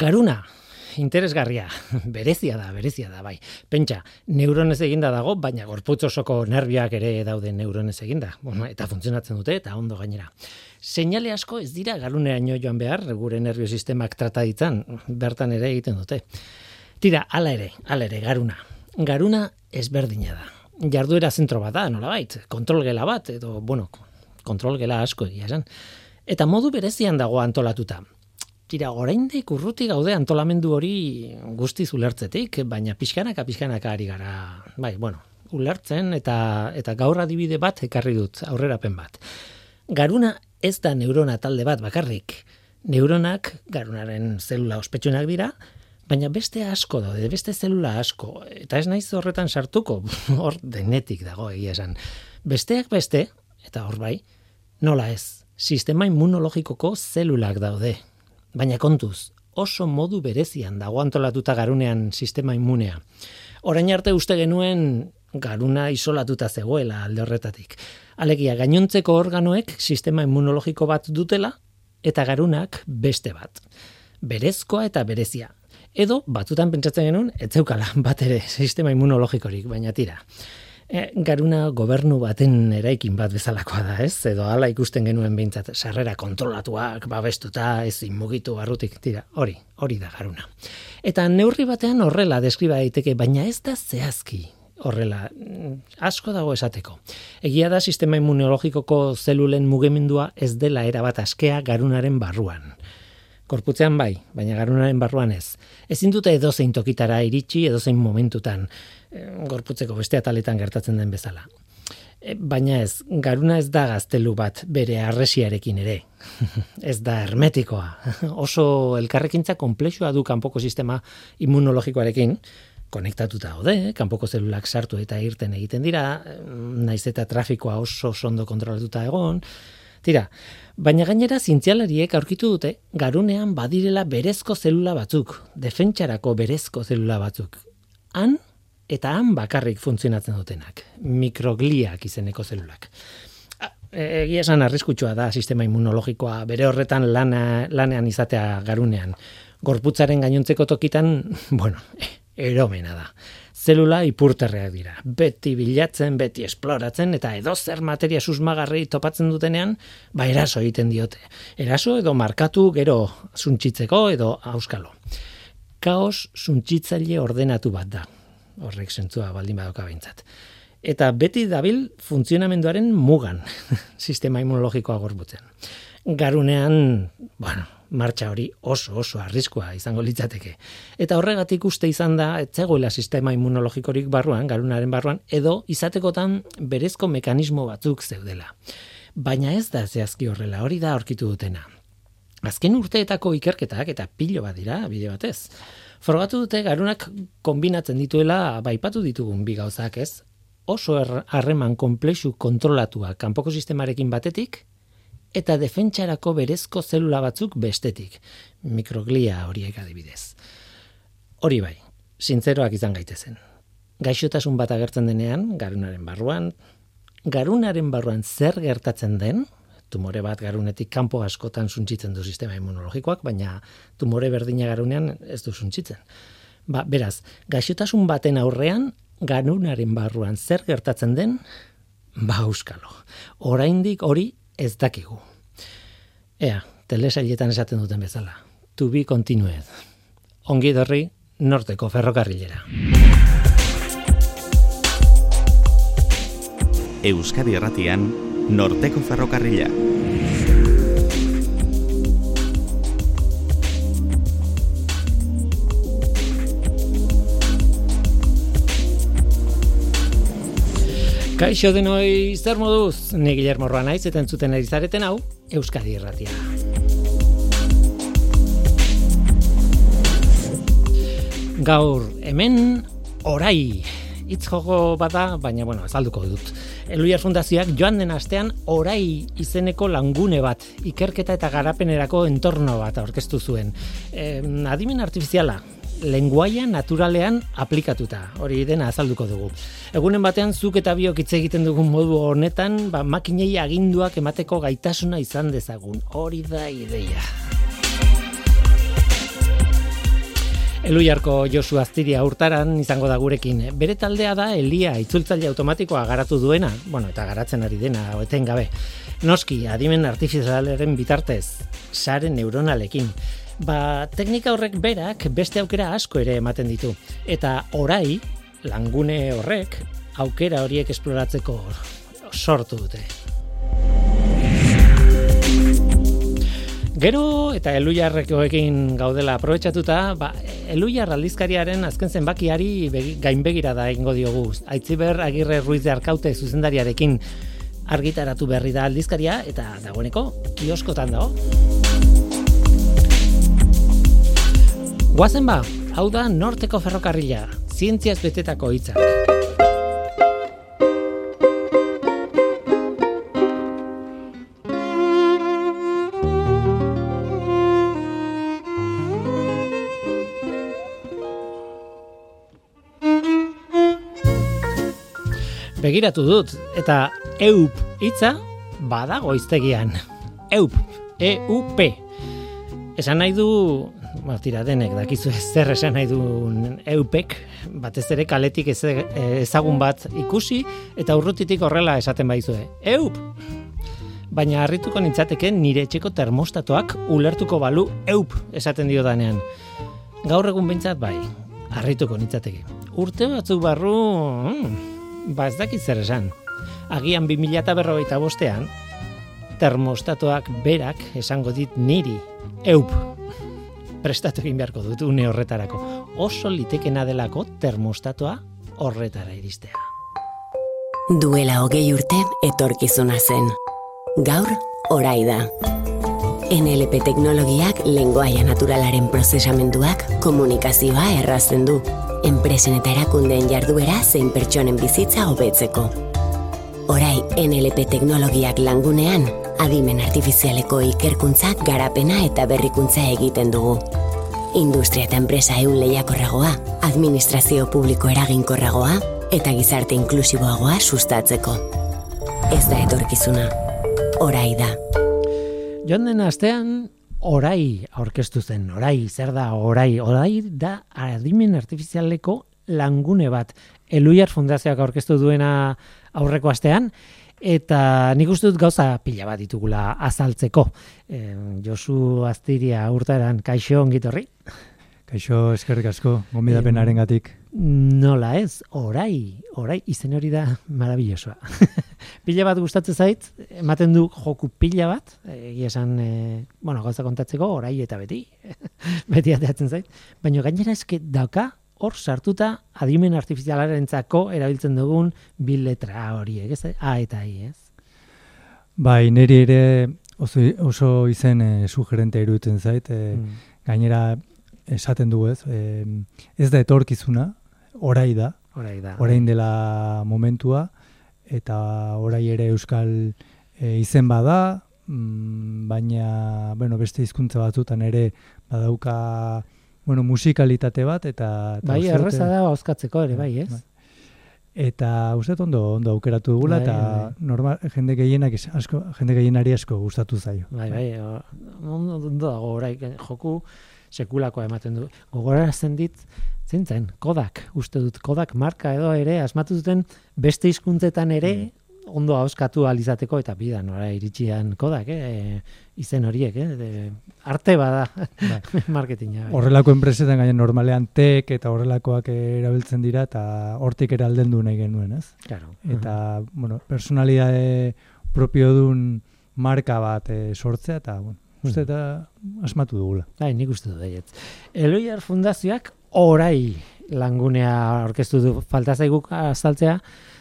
Garuna, interesgarria, berezia da, berezia da, bai. Pentsa, neuronez eginda dago, baina gorputz osoko nerviak ere daude neuronez eginda. Bueno, eta funtzionatzen dute, eta ondo gainera. Seinale asko ez dira garuneaino joan behar, gure nervio sistemak trata ditzan, bertan ere egiten dute. Tira, ala ere, ala ere, garuna. Garuna ezberdina da. Jarduera zentro bat da, nola bait, bat, edo, bueno, kontrol gela asko egia esan. Eta modu berezian dago antolatuta tira, oraindik urruti gaude antolamendu hori guzti ulertzetik, baina pixkanaka pixkanaka ari gara, bai, bueno, ulertzen eta eta gaur adibide bat ekarri dut, aurrerapen bat. Garuna ez da neurona talde bat bakarrik. Neuronak garunaren zelula ospetsunak dira, baina beste asko daude, beste zelula asko, eta ez naiz horretan sartuko, hor denetik dago egia esan. Besteak beste, eta hor bai, nola ez, sistema immunologikoko zelulak daude, baina kontuz, oso modu berezian dago antolatuta garunean sistema immunea. Orain arte uste genuen garuna isolatuta zegoela alde horretatik. Alegia, gainontzeko organoek sistema immunologiko bat dutela eta garunak beste bat. Berezkoa eta berezia. Edo, batutan pentsatzen genuen, ez zeukala bat ere sistema immunologikorik, baina tira. E, garuna gobernu baten eraikin bat bezalakoa da, ez? Edo hala ikusten genuen behintzat, sarrera kontrolatuak, babestuta, ez mugitu barrutik, tira, hori, hori da garuna. Eta neurri batean horrela deskriba daiteke, baina ez da zehazki horrela, mm, asko dago esateko. Egia da sistema immunologikoko zelulen mugimendua ez dela erabat askea garunaren barruan. Korputzean bai, baina garunaren barruan ez. Ezin dute edozein tokitara iritsi edozein momentutan gorputzeko beste ataletan gertatzen den bezala. E, baina ez, garuna ez da gaztelu bat bere arresiarekin ere. ez da hermetikoa. Oso elkarrekintza komplexua du kanpoko sistema immunologikoarekin, konektatuta daude, kanpoko zelulak sartu eta irten egiten dira, naiz eta trafikoa oso sondo kontrolatuta egon. Tira, baina gainera zientzialariek aurkitu dute garunean badirela berezko zelula batzuk, defentsarako berezko zelula batzuk. Han eta han bakarrik funtzionatzen dutenak, mikrogliak izeneko zelulak. E, egia esan arriskutsua da sistema immunologikoa bere horretan lana, lanean izatea garunean. Gorputzaren gainontzeko tokitan, bueno, eromena da. Zelula ipurterreak dira. Beti bilatzen, beti esploratzen, eta edo zer materia susmagarri topatzen dutenean, ba eraso egiten diote. Eraso edo markatu gero suntxitzeko edo auskalo. Kaos suntsitzaile ordenatu bat da horrek sentzua baldin badoka behintzat. Eta beti dabil funtzionamenduaren mugan sistema immunologikoa gorbutzen. Garunean, bueno, martxa hori oso oso arriskua izango litzateke. Eta horregatik uste izan da, etzegoela sistema immunologikorik barruan, garunaren barruan, edo izatekotan berezko mekanismo batzuk zeudela. Baina ez da zehazki horrela, hori da aurkitu dutena. Azken urteetako ikerketak eta pilo bat dira, bide batez. Frogatu dute garunak kombinatzen dituela baipatu ditugun bi gauzak, ez? Oso harreman komplexu kontrolatua kanpoko sistemarekin batetik eta defentsarako berezko zelula batzuk bestetik, mikroglia horiek adibidez. Hori bai, sintzeroak izan gaitezen. Gaixotasun bat agertzen denean, garunaren barruan, garunaren barruan zer gertatzen den, tumore bat garunetik kanpo askotan suntzitzen du sistema immunologikoak, baina tumore berdina garunean ez du suntzitzen. Ba, beraz, gaixotasun baten aurrean, garunaren barruan zer gertatzen den, ba euskalo. Oraindik hori ez dakigu. Ea, telesailetan esaten duten bezala. To be continued. Ongi dorri, norteko ferrokarrilera. Euskadi Erratian, Norteko Ferrokarrila. Kaixo denoi zer moduz, ni Guillermo Roa naiz eta entzuten ari zareten hau Euskadi Erratia. Gaur hemen orai hitz jogo bada, baina bueno, azalduko dut. Eluiar Fundazioak joan den astean orai izeneko langune bat, ikerketa eta garapenerako entorno bat aurkeztu zuen. E, adimen artifiziala, lenguaia naturalean aplikatuta, hori dena azalduko dugu. Egunen batean zuk eta biok hitz egiten dugun modu honetan, ba, makinei aginduak emateko gaitasuna izan dezagun. Hori da ideia. Eluiarko Josu Aztiria urtaran izango da gurekin. Bere taldea da Elia itzultzaile automatikoa garatu duena, bueno, eta garatzen ari dena eten gabe. Noski, adimen artifizialaren bitartez, sare neuronalekin. Ba, teknika horrek berak beste aukera asko ere ematen ditu. Eta orai, langune horrek, aukera horiek esploratzeko sortu dute. Gero eta elujarrekoekin gaudela aprobetxatuta, ba, elujar aldizkariaren azken zenbakiari gainbegira da egingo diogu. Aitziber Agirre Ruiz de Arkaute zuzendariarekin argitaratu berri da aldizkaria eta dagoeneko kioskotan dago. Guazen ba, hau da norteko ferrokarrila, zientziaz betetako hitzak. begiratu dut eta eup hitza badago iztegian. Eup, E U P. Esan nahi du Martira denek dakizu zer esan nahi du eupek, batez ere kaletik ezagun bat ikusi eta urrutitik horrela esaten baizue. Eup! Baina harrituko nintzateke nire etxeko termostatoak ulertuko balu eup esaten dio danean. Gaur egun behintzat bai, harrituko nintzateke. Urte batzu barru, hmm, ba ez dakit zer esan. Agian 2000 berrogeita bostean, termostatoak berak esango dit niri, eup, prestatu egin beharko dut une horretarako. Oso litekena delako termostatoa horretara iristea. Duela hogei urte etorkizuna zen. Gaur, orai da. NLP teknologiak lenguaia naturalaren prozesamenduak komunikazioa errazten du enpresen eta erakundeen jarduera zein pertsonen bizitza hobetzeko. Orai NLP teknologiak langunean, adimen artifizialeko ikerkuntzak garapena eta berrikuntza egiten dugu. Industria eta enpresa eun lehiakorragoa, administrazio publiko eraginkorragoa eta gizarte inklusiboagoa sustatzeko. Ez da etorkizuna, orai da. Joan den astean, orai aurkeztu zen, orai, zer da orai, orai da adimen artifizialeko langune bat. Eluiar fundazioak aurkeztu duena aurreko astean, eta nik uste dut gauza pila bat ditugula azaltzeko. E, Josu Aztiria urtaran, kaixo ongitorri? Kaixo eskerrik asko, gomidapenaren gatik. Nola ez, orai, orai, izen hori da marabillosoa. pila bat gustatzen zait, ematen du joku pila bat, egia esan, e, bueno, gauza kontatzeko, orai eta beti, beti ateatzen zait, baina gainera eske dauka, hor sartuta adimen artifizialaren erabiltzen dugun bil letra horiek, ez? A eta I, ez? Bai, niri ere oso, oso izen e, sugerente iruditzen zait, e, gainera esaten du ez, e, ez da etorkizuna, orai da, orai da, orain dela momentua, eta orai ere euskal e, izen bada, mm, baina bueno, beste hizkuntza batzutan ere badauka bueno, musikalitate bat eta, eta bai, erreza da auskatzeko ere bai, ez? Bai. Eta uste ondo ondo aukeratu dugula bai, eta bai. normal jende gehienak asko jende gehienari asko gustatu zaio. Bai, bai, ondo dago orai joku sekulakoa ematen du. Gogoratzen dit zintzen, kodak, uste dut, kodak marka edo ere, asmatu duten beste hizkuntzetan ere, mm. Ondo hauskatu alizateko, eta bida, nora iritsian kodak, eh? izen horiek, eh? De, arte bada ba. marketinga. Bai. Horrelako enpresetan gainen normalean tek eta horrelakoak erabiltzen dira, eta hortik ere alden nahi genuen, ez? Claro. Eta, uh -huh. bueno, personalidade propio dun marka bat e, sortzea, eta, bueno, uste eta asmatu dugula. Bai, nik uste dut daiet. Eloiar Fundazioak orai langunea orkestu du falta zaigu azaltzea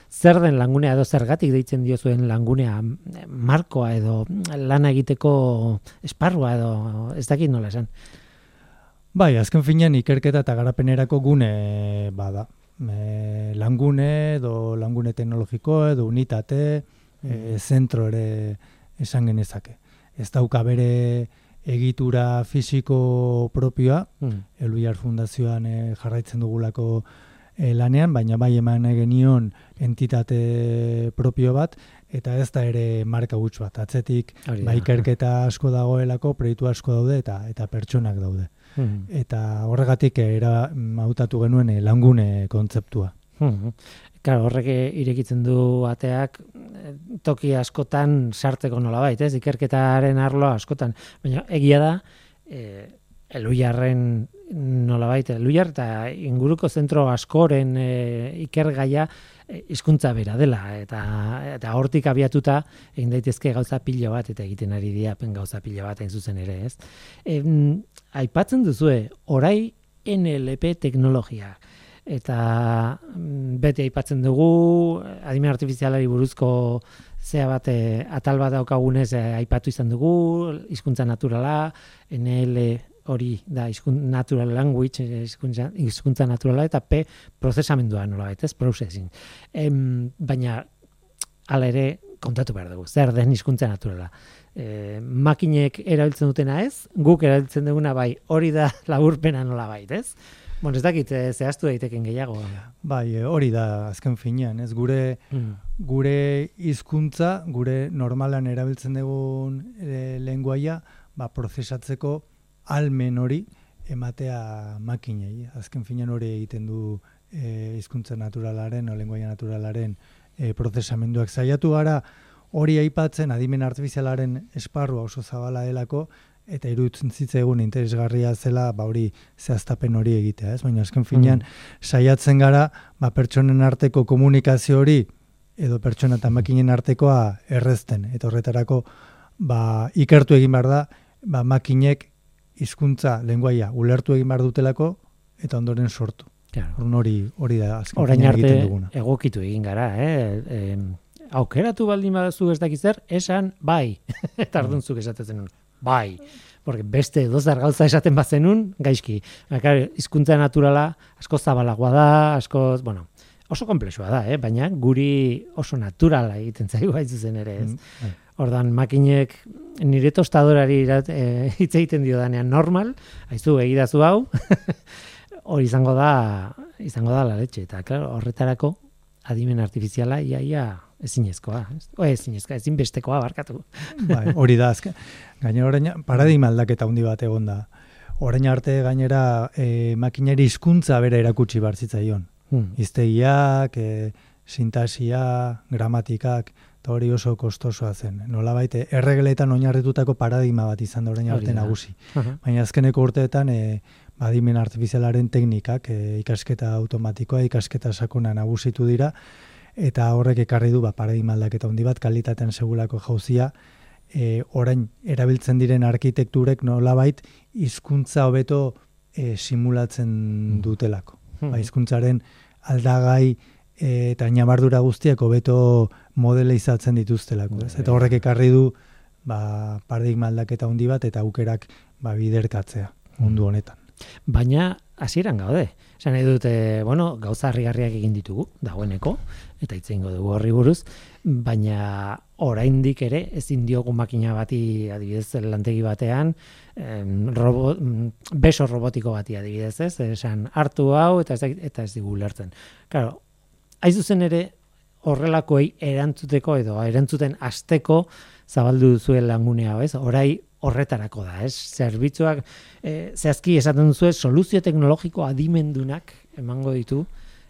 zer den langunea edo zergatik deitzen dio zuen langunea markoa edo lana egiteko esparrua edo ez dakit nola esan Bai, azken finean ikerketa eta garapenerako gune bada. E, langune edo langune teknologiko edo unitate e, zentro ere esan genezake. Ez dauka bere egitura fisiko propioa, mm. Eluiar Fundazioan e, jarraitzen dugulako e, lanean, baina bai eman genion entitate propio bat, eta ez da ere marka gutx bat. Atzetik, bai ikerketa asko dagoelako, proiektu asko daude, eta eta pertsonak daude. Hmm. eta horregatik era hautatu genuen eh, langune kontzeptua. Hmm. Claro, horrek irekitzen du ateak eh, toki askotan sartzeko nolabait, ez? Ikerketaren arloa askotan, baina egia da eh Eluiarren nolabait, Eluiar eta inguruko zentro askoren e, ikergaia e, hizkuntza bera dela eta eta hortik abiatuta egin daitezke gauza pilo bat eta egiten ari dira gauza pilo bat hain zuzen ere, ez? E, aipatzen duzue, orai NLP teknologia eta mm, beti aipatzen dugu adimen artifizialari buruzko zea bat e, atal bat daukagunez e, aipatu izan dugu hizkuntza naturala NL hori da hizkuntza natural language hizkuntza hizkuntza naturala eta P prozesamendua nola ez? Processing. Em, baina hala ere kontatu behar dugu zer den hizkuntza naturala. E, makinek erabiltzen dutena ez guk erabiltzen duguna bai hori da laburpena nola bait ez? Bueno, ez dakit, eh, zehaztu daiteken gehiago. Bai, eh, hori da, azken finean, ez? Gure, mm. gure hizkuntza, gure normalan erabiltzen dugun e, lenguaia, ba, prozesatzeko almen hori ematea makinei. Azken finean hori egiten du e, hizkuntza naturalaren o lenguaia naturalaren e, prozesamenduak saiatu gara hori aipatzen adimen artifizialaren esparrua oso zabala delako eta irutzen egun interesgarria zela ba hori zehaztapen hori egitea, ez? Baina azken finean mm. saiatzen gara ba pertsonen arteko komunikazio hori edo pertsona eta makinen artekoa errezten eta horretarako ba ikertu egin behar da ba makinek hizkuntza lenguaia ulertu egin behar dutelako eta ondoren sortu. Claro. hori hori da azken Orain arte egokitu egin gara, eh? E, aukeratu baldin baduzu ez dakiz zer, esan bai. eta ardunzuk esaten zenun. Bai. Porque beste dozar gauza esaten bazenun, gaizki. hizkuntza naturala asko zabalagoa da, asko, bueno, oso komplexua da, eh? baina guri oso naturala egiten zaigu zen ere, ez? Mm, bai. Ordan makinek nire tostadorari e, hitz egiten dio danean normal, haizu egidazu hau, hori izango da, izango da la leche, eta claro, horretarako adimen artifiziala iaia ezinezkoa, o ezinezkoa, ezin bestekoa barkatu. Bai, hori da, azken, gainera orain paradigma aldaketa handi bat egon da. Orain arte gainera e, makineri hizkuntza bere erakutsi bar zitzaion. Hmm. Iztegiak, e, sintasia, gramatikak, eta hori oso kostosoa zen. Nola baite, erregeletan oinarritutako paradigma bat izan da orain arte nagusi. Baina azkeneko urteetan, e, badimen artifizialaren teknikak, e, ikasketa automatikoa, ikasketa sakona nagusitu dira, eta horrek ekarri du ba, paradigma aldaketa handi bat, kalitatean segulako jauzia, e, orain erabiltzen diren arkitekturek nolabait hizkuntza hobeto e, simulatzen mm. dutelako. Ba, hizkuntzaren aldagai eta inabardura guztiak hobeto modele izatzen dituztelako. Ez? Eta horrek ekarri du ba, paradigma aldaketa handi bat eta aukerak ba, biderkatzea mundu honetan. Baina hasieran gaude. Esan nahi dute, bueno, gauza harrigarriak egin ditugu, dagoeneko, eta itzeingo dugu horri buruz, baina oraindik ere ezin diogu makina bati adibidez lantegi batean, robo, beso robotiko bati adibidez, ez? Esan hartu hau eta ez, eta ez digu lertzen. Claro, aizuzen ere horrelakoei erantzuteko edo erantzuten asteko zabaldu zuen langunea, ez? Orai horretarako da, ez? Zerbitzuak e, zehazki esaten duzu soluzio teknologiko adimendunak emango ditu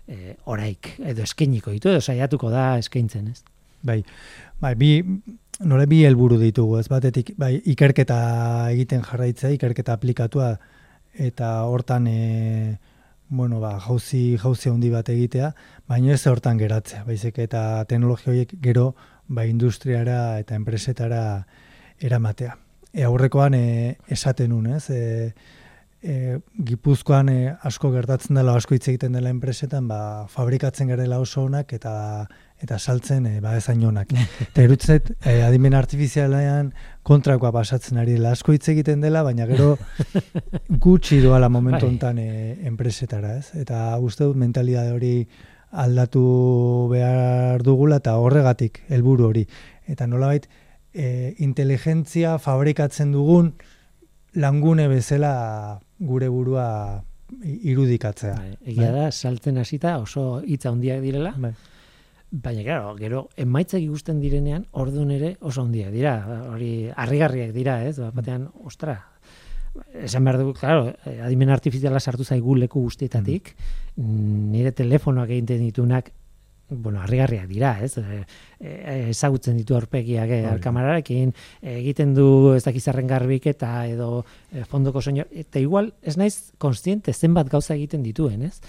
e, oraik edo eskainiko ditu edo saiatuko da eskaintzen, ez? Bai. Bai, bi nore bi helburu ditugu, ez batetik, bai, ikerketa egiten jarraitzea, ikerketa aplikatua eta hortan eh bueno, ba, jauzi, jauzi handi bat egitea, baina ez hortan geratzea, baizik eta teknologia horiek gero ba, industriara eta enpresetara eramatea. E, aurrekoan e, esaten nun, ez? E, e, Gipuzkoan e, asko gertatzen dela, asko hitz egiten dela enpresetan, ba, fabrikatzen garela oso honak eta eta saltzen e, ba ezain onak. Eta erutzet, e, adimen artifizialean kontrakoa pasatzen ari dela. Asko hitz egiten dela, baina gero gutxi doala momentu bai. hontan e, enpresetara, ez? Eta uste dut mentalidade hori aldatu behar dugula eta horregatik helburu hori. Eta nolabait, e, inteligentzia fabrikatzen dugun langune bezala gure burua irudikatzea. Bai, egia bai. da, saltzen hasita oso hitza handiak direla. Bai. Baina, claro, gero, emaitzak ikusten direnean, orduan ere oso handiak dira. Hori, harrigarriak dira, ez? Batean, ostra, esan behar dugu, claro, adimen artifiziala sartu zaigu leku guztietatik, mm. nire telefonoak egiten ditunak bueno, harrigarriak dira, ez? E, e, ezagutzen ditu aurpegiak e, kamerarekin, egiten du ez dakizarren garbik eta edo e, fondoko soño, eta igual ez naiz konstiente zenbat gauza egiten dituen, ez?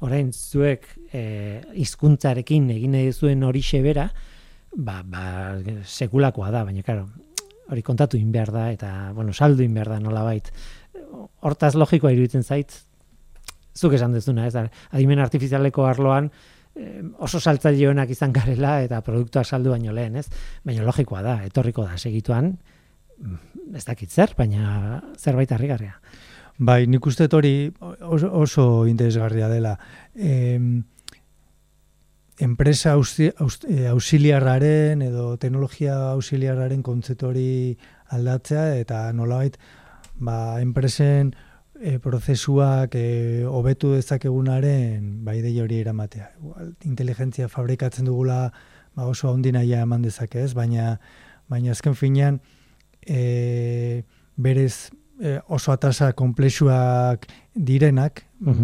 Orain zuek e, hizkuntzarekin egin nahi zuen hori xebera, ba, ba, sekulakoa da, baina claro, hori kontatu in behar da eta bueno, saldu in behar da nolabait. Hortaz logikoa iruditzen zait zuk esan dezuna, ez da, adimen artifizialeko arloan oso saltzaile honak izan garela eta produktua saldu baino lehen, ez? Baina logikoa da, etorriko da segituan ez dakit zer, baina zerbait harrigarria. Bai, nik uste hori oso, oso interesgarria dela. Eh, enpresa ausiliarraren edo teknologia ausiliarraren kontzeptu aldatzea eta nolabait ba, enpresen e, prozesuak e, hobetu dezakegunaren bai dei hori eramatea. Igual, inteligentzia fabrikatzen dugula ba oso handi naia eman dezake, ez? Baina baina azken finean e, berez e, oso atasa komplexuak direnak, uh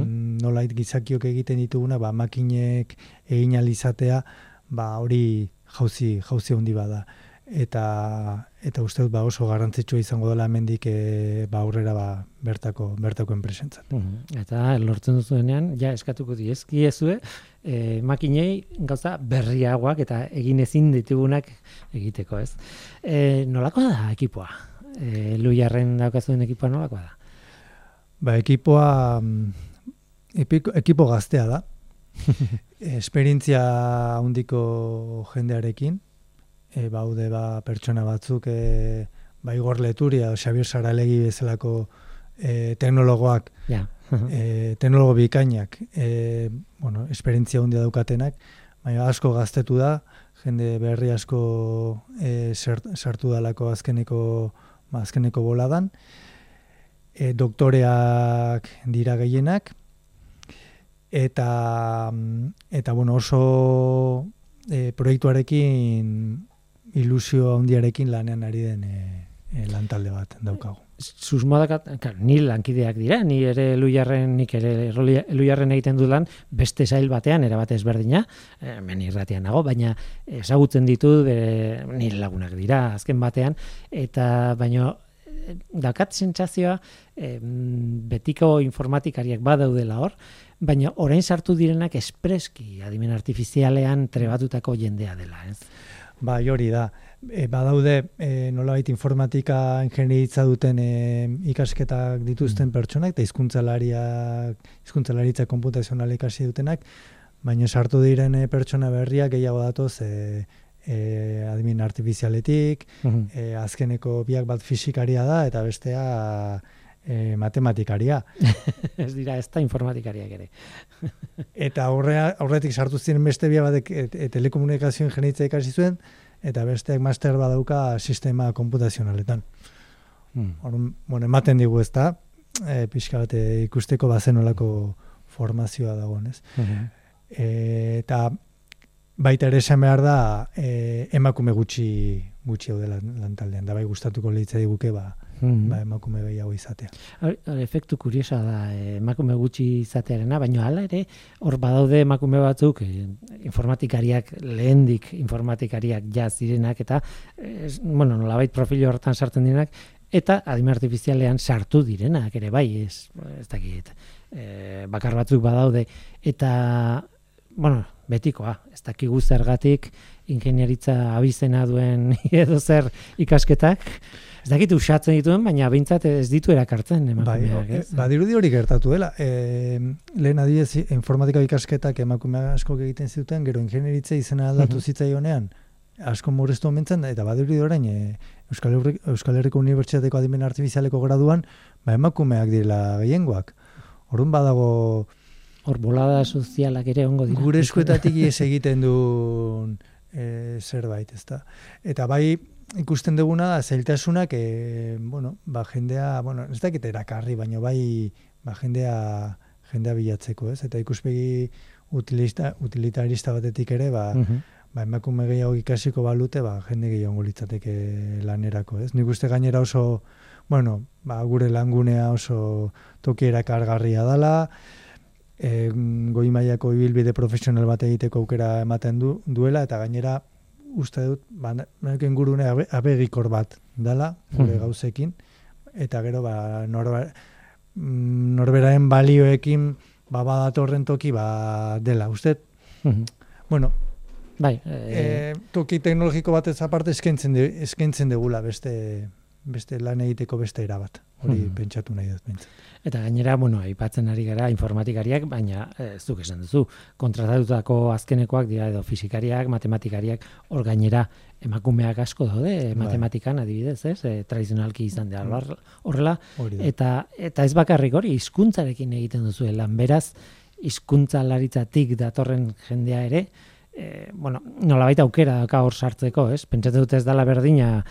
nolait gizakiok egiten dituguna, ba makinek egin alizatea, ba hori jauzi jauzi handi bada eta eta uste dut ba oso garrantzitsua izango dela hemendik e, ba aurrera ba bertako bertako enpresentzat. Mm Eta lortzen duzuenean ja eskatuko diezki ezue e, makinei gauza berriagoak eta egin ezin ditugunak egiteko, ez? E, nolakoa da ekipoa? E, Luiarren daukazuen ekipoa nolakoa da? Ba ekipoa mm, ekipo gaztea da. Esperientzia handiko jendearekin, e, baude ba pertsona batzuk e, ba Igor Leturia Xavier Saralegi bezalako e, teknologoak. Ja. e, teknologo bikainak e, bueno, esperientzia handia daukatenak baina asko gaztetu da jende berri asko e, sartu dalako azkeneko ba, azkeneko boladan. E, doktoreak dira gehienak. Eta eta bueno oso e, proiektuarekin ilusio handiarekin lanean ari den e, e, lantalde bat daukagu. Susmodak, ni lankideak dira, ni ere luiarren, nik ere luiarren egiten du lan, beste zail batean, ere bat ezberdina, e, men irratian nago, baina ezagutzen ditu, e, ni lagunak dira, azken batean, eta baino, dakat sentsazioa e, betiko informatikariak badaudela hor, baina orain sartu direnak espreski adimen artifizialean trebatutako jendea dela, ez? Ba, hori da. E, badaude, e, nolabait informatika ingenieritza duten e, ikasketak dituzten mm. pertsonak, eta hizkuntzalariak, hizkuntzalaritza komputazional ikasi dutenak, baina sartu diren e, pertsona berriak gehiago datoz e, e, admin artifizialetik, mm azkeneko biak bat fizikaria da, eta bestea e, matematikaria. ez dira, ez da informatikariak ere. eta aurretik sartu ziren beste bia batek e, e, telekomunikazioen genitza ikasi zuen, eta besteak master badauka sistema komputazionaletan. Hmm. bueno, ematen digu ez da, e, pixka bat ikusteko bazenolako formazioa dagoen, ez? Hmm. E, eta baita ere esan behar da e, emakume gutxi gutxi hau dela lantaldean, da bai gustatuko leitza diguke ba, mm ba, emakume gehiago izatea. Ar, efektu kuriosa da eh, emakume gutxi izatearena, baina hala ere hor badaude emakume batzuk eh, informatikariak lehendik informatikariak ja zirenak eta eh, bueno, nolabait profilo hortan sartzen direnak eta adime artifizialean sartu direnak ere bai, ez, ez dakit, eh, bakar batzuk badaude. Eta bueno, betikoa, ez dakigu zergatik ingenieritza abizena duen edo zer ikasketak, ez dakit usatzen dituen, baina bintzat ez ditu erakartzen emakumeak, bai, ez? Hori gertatu dela, e, lehen adiez informatika ikasketak emakume asko egiten zuten, gero ingenieritza izena aldatu zitzaionean, asko murriztu omentzen, eta badirudi orain, e, Euskal, Euskal Herriko Unibertsitateko Adimen Artifizialeko graduan, ba emakumeak direla gehiengoak. Horun badago, Hor bolada sozialak ere ongo dira. Gure eskuetatik ez egiten du e, zerbait, ezta. Eta bai ikusten duguna da zailtasunak e, bueno, ba, jendea, bueno, ez dakit erakarri, baina bai ba, jendea jendea bilatzeko, ez? Eta ikuspegi utilista, utilitarista batetik ere, ba, uh ba, emakume gehiago ikasiko balute, ba, jende gehiago litzateke lanerako, ez? Nik uste gainera oso bueno, ba, gure langunea oso tokiera kargarria dala, e, goi mailako ibilbide profesional bat egiteko aukera ematen du, duela, eta gainera uste dut, ba, gurune abegikor bat dala, gure hmm. gauzekin, eta gero, ba, norba, mm, norberaren balioekin, ba, badatorren toki, ba, dela, uste, hmm. bueno, Bai, e, toki teknologiko bat ez aparte eskaintzen, de, eskaintzen degula beste, beste lan egiteko beste erabat. Hori hmm. pentsatu nahi dut pentsatu. Eta gainera, bueno, aipatzen ari gara informatikariak, baina ez duk esan duzu, kontratatutako azkenekoak dira edo fizikariak, matematikariak, hor gainera emakumeak asko daude, bai. matematikan adibidez, ez? E, tradizionalki izan da hmm. horrela, eta, eta ez bakarrik hori, hizkuntzarekin egiten duzu, lan beraz, hizkuntza laritzatik datorren jendea ere, e, bueno, nola baita aukera daka hor sartzeko, ez? Pentsatzen dut ez dala berdina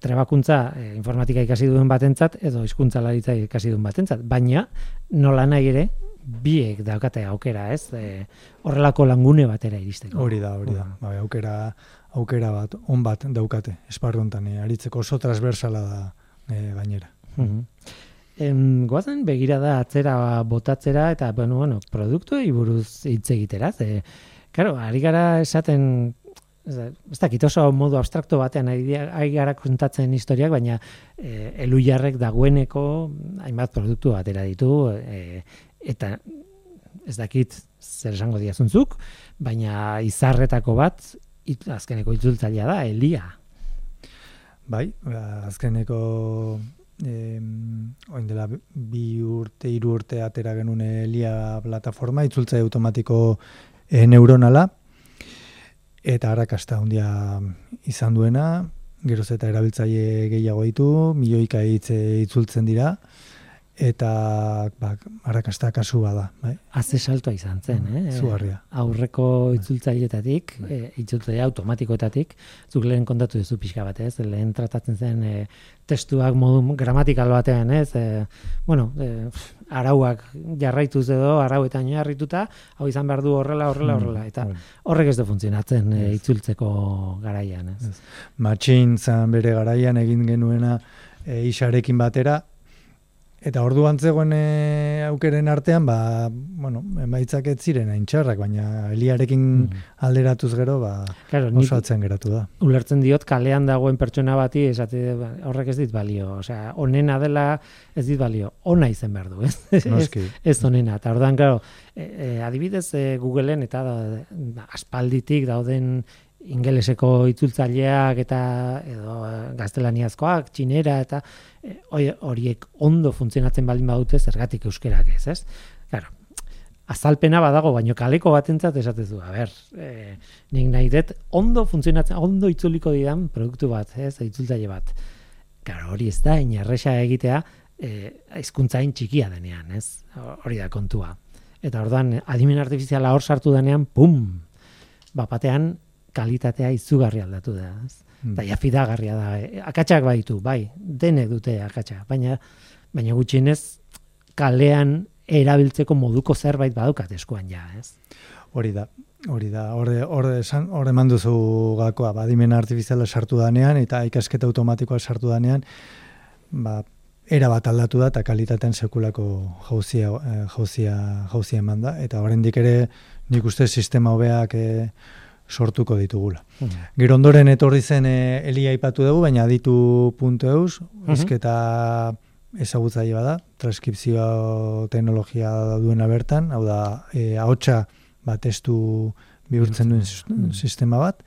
trebakuntza e, informatika ikasi duen batentzat edo hizkuntza laritza ikasi duen batentzat, baina nola nahi ere biek daukate aukera, ez? E, horrelako langune batera iristeko. Hori da, hori da. Ba, aukera aukera bat on bat daukate esparru hontan e, aritzeko oso transversala da e, gainera. Mm Em, goazen begira da atzera botatzera eta bueno, bueno, produktu buruz hitz egitera, ze Claro, ari gara esaten ez dakit oso modu abstrakto batean ari gara kontatzen historiak, baina e, elu jarrek dagoeneko hainbat produktu batera ditu, e, eta ez dakit zer esango diazuntzuk, baina izarretako bat it, azkeneko itzultzailea da, elia. Bai, ba, azkeneko eh, oin dela bi urte, iru urte atera genuen elia plataforma, itzultzaile automatiko e, neuronala, eta harrakasta handia izan duena, geroz eta erabiltzaile gehiago ditu, milioika hitz itzultzen dira, eta ba, arrakasta kasu bada. Bai? Aze saltoa izan zen, mm, eh? Zugarria. Aurreko itzultzailetatik, bai. e, itzultzaile automatikoetatik, zuk lehen kontatu duzu pixka bat, ez? Lehen tratatzen zen e, testuak modu gramatikal batean, ez? E, bueno, e, arauak jarraituz edo, arauetan jarrituta, hau izan behar du horrela, horrela, mm, horrela. Eta horrek ez du funtzionatzen e, itzultzeko garaian, ez? Matxin zan bere garaian egin genuena e, isarekin batera, Eta ordu antzegoen e, aukeren artean, ba, bueno, emaitzak ez ziren aintxarrak, baina eliarekin mm. alderatuz gero, ba, claro, oso atzen geratu da. Ulertzen diot, kalean dagoen pertsona bati, esate, ba, horrek ez dit balio. Osea, onena dela ez dit balio. Ona izen behar du, ez? Noski. ez, ez onena. Eta orduan, claro, e, e, adibidez e, Googleen eta da, aspalditik dauden ingeleseko itzultzaileak eta edo gaztelaniazkoak, txinera eta e, horiek ondo funtzionatzen baldin badute zergatik euskerak ez, ez? Claro. Azalpena badago, baino kaleko batentzat esatezu, a ber, e, nik nahi dut, ondo funtzionatzen, ondo itzuliko didan produktu bat, ez, itzultzaile bat. Claro, hori ez da, inerresa egitea, e, aizkuntzain txikia denean, ez, hori da kontua. Eta orduan, adimen artifiziala hor sartu denean, pum, bapatean, kalitatea izugarri aldatu da. Ez? Mm. Da, jafidagarria da. E, akatsak baitu, bai, denek dute akatsak. Baina, baina gutxienez, kalean erabiltzeko moduko zerbait badukat eskuan ja, ez? Hori da, hori da, hori hori esan, hori manduzu gakoa, badimen artifiziala sartu danean, eta ikasketa automatikoa sartu danean, ba, era bat aldatu da, eta kalitatean sekulako jauzia, eh, jauzia, jauzia eman da, eta horrendik ere, nik uste sistema hobeak, eh, sortuko ditugula. Mm. Gero ondoren etorri zen e, elia ipatu dugu, baina aditu.eus, mm -hmm. ezagutzaile bada, transkripzio teknologia duena bertan, hau da, e, ahotsa bat testu bihurtzen duen sistema bat.